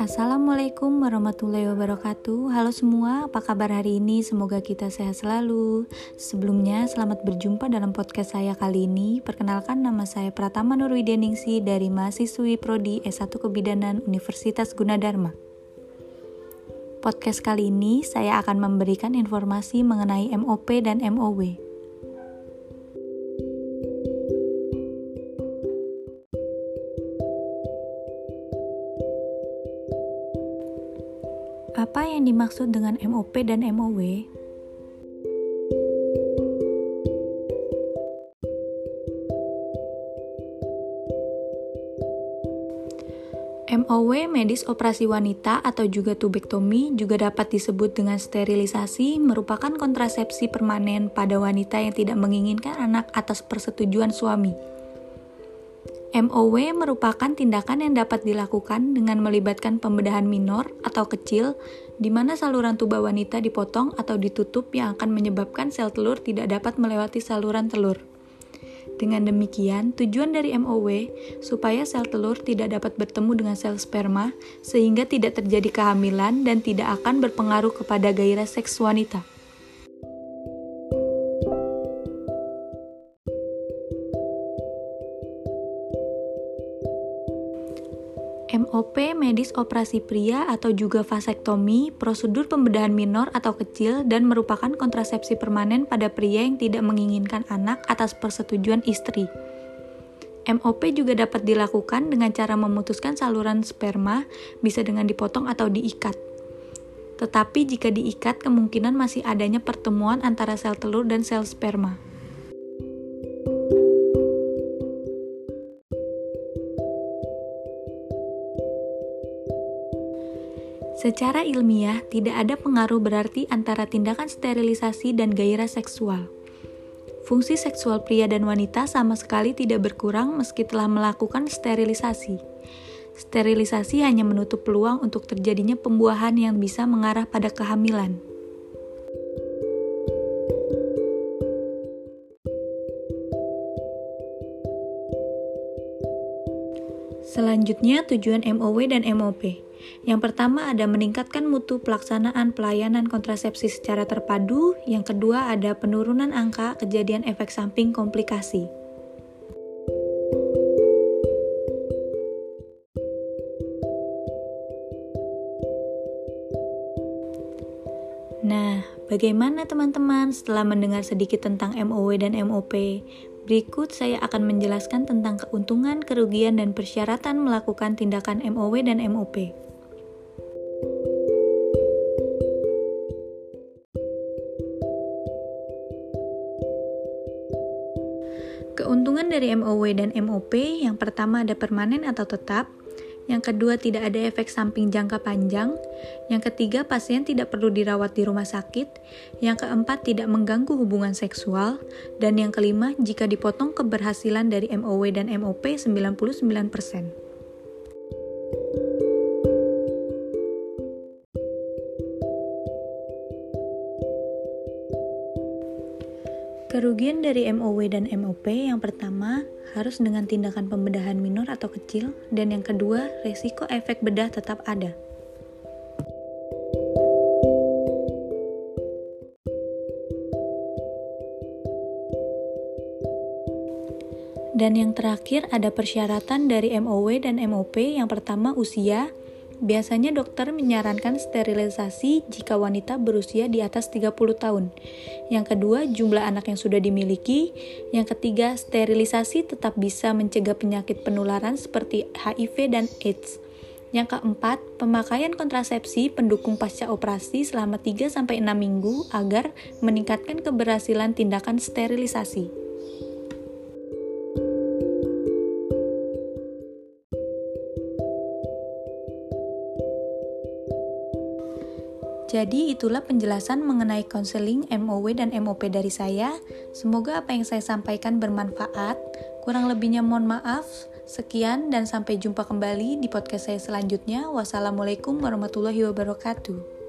Assalamualaikum warahmatullahi wabarakatuh. Halo semua, apa kabar hari ini? Semoga kita sehat selalu. Sebelumnya, selamat berjumpa dalam podcast saya kali ini. Perkenalkan nama saya Pratama Nurwideningsi dari mahasiswi Prodi S1 Kebidanan Universitas Gunadarma. Podcast kali ini saya akan memberikan informasi mengenai MOP dan MOW Apa yang dimaksud dengan MOP dan MOW? MOW medis operasi wanita atau juga tubektomi juga dapat disebut dengan sterilisasi merupakan kontrasepsi permanen pada wanita yang tidak menginginkan anak atas persetujuan suami. MOW merupakan tindakan yang dapat dilakukan dengan melibatkan pembedahan minor atau kecil, di mana saluran tuba wanita dipotong atau ditutup yang akan menyebabkan sel telur tidak dapat melewati saluran telur. Dengan demikian, tujuan dari MOW supaya sel telur tidak dapat bertemu dengan sel sperma, sehingga tidak terjadi kehamilan dan tidak akan berpengaruh kepada gairah seks wanita. MOP medis operasi pria atau juga vasektomi, prosedur pembedahan minor atau kecil dan merupakan kontrasepsi permanen pada pria yang tidak menginginkan anak atas persetujuan istri. MOP juga dapat dilakukan dengan cara memutuskan saluran sperma, bisa dengan dipotong atau diikat. Tetapi jika diikat, kemungkinan masih adanya pertemuan antara sel telur dan sel sperma. Secara ilmiah, tidak ada pengaruh berarti antara tindakan sterilisasi dan gairah seksual. Fungsi seksual pria dan wanita sama sekali tidak berkurang meski telah melakukan sterilisasi. Sterilisasi hanya menutup peluang untuk terjadinya pembuahan yang bisa mengarah pada kehamilan. Selanjutnya, tujuan MOW dan MOP. Yang pertama ada meningkatkan mutu pelaksanaan pelayanan kontrasepsi secara terpadu, yang kedua ada penurunan angka kejadian efek samping komplikasi. Nah, bagaimana teman-teman setelah mendengar sedikit tentang MOW dan MOP? Berikut saya akan menjelaskan tentang keuntungan, kerugian, dan persyaratan melakukan tindakan MOW dan MOP. Keuntungan dari MOW dan MOP yang pertama ada permanen atau tetap, yang kedua tidak ada efek samping jangka panjang, yang ketiga pasien tidak perlu dirawat di rumah sakit, yang keempat tidak mengganggu hubungan seksual, dan yang kelima jika dipotong keberhasilan dari MOW dan MOP 99%. Kerugian dari MOW dan MOP yang pertama harus dengan tindakan pembedahan minor atau kecil dan yang kedua resiko efek bedah tetap ada. Dan yang terakhir ada persyaratan dari MOW dan MOP yang pertama usia, Biasanya dokter menyarankan sterilisasi jika wanita berusia di atas 30 tahun. Yang kedua, jumlah anak yang sudah dimiliki. Yang ketiga, sterilisasi tetap bisa mencegah penyakit penularan seperti HIV dan AIDS. Yang keempat, pemakaian kontrasepsi pendukung pasca operasi selama 3-6 minggu agar meningkatkan keberhasilan tindakan sterilisasi. Jadi itulah penjelasan mengenai konseling MOW dan MOP dari saya. Semoga apa yang saya sampaikan bermanfaat. Kurang lebihnya mohon maaf. Sekian dan sampai jumpa kembali di podcast saya selanjutnya. Wassalamualaikum warahmatullahi wabarakatuh.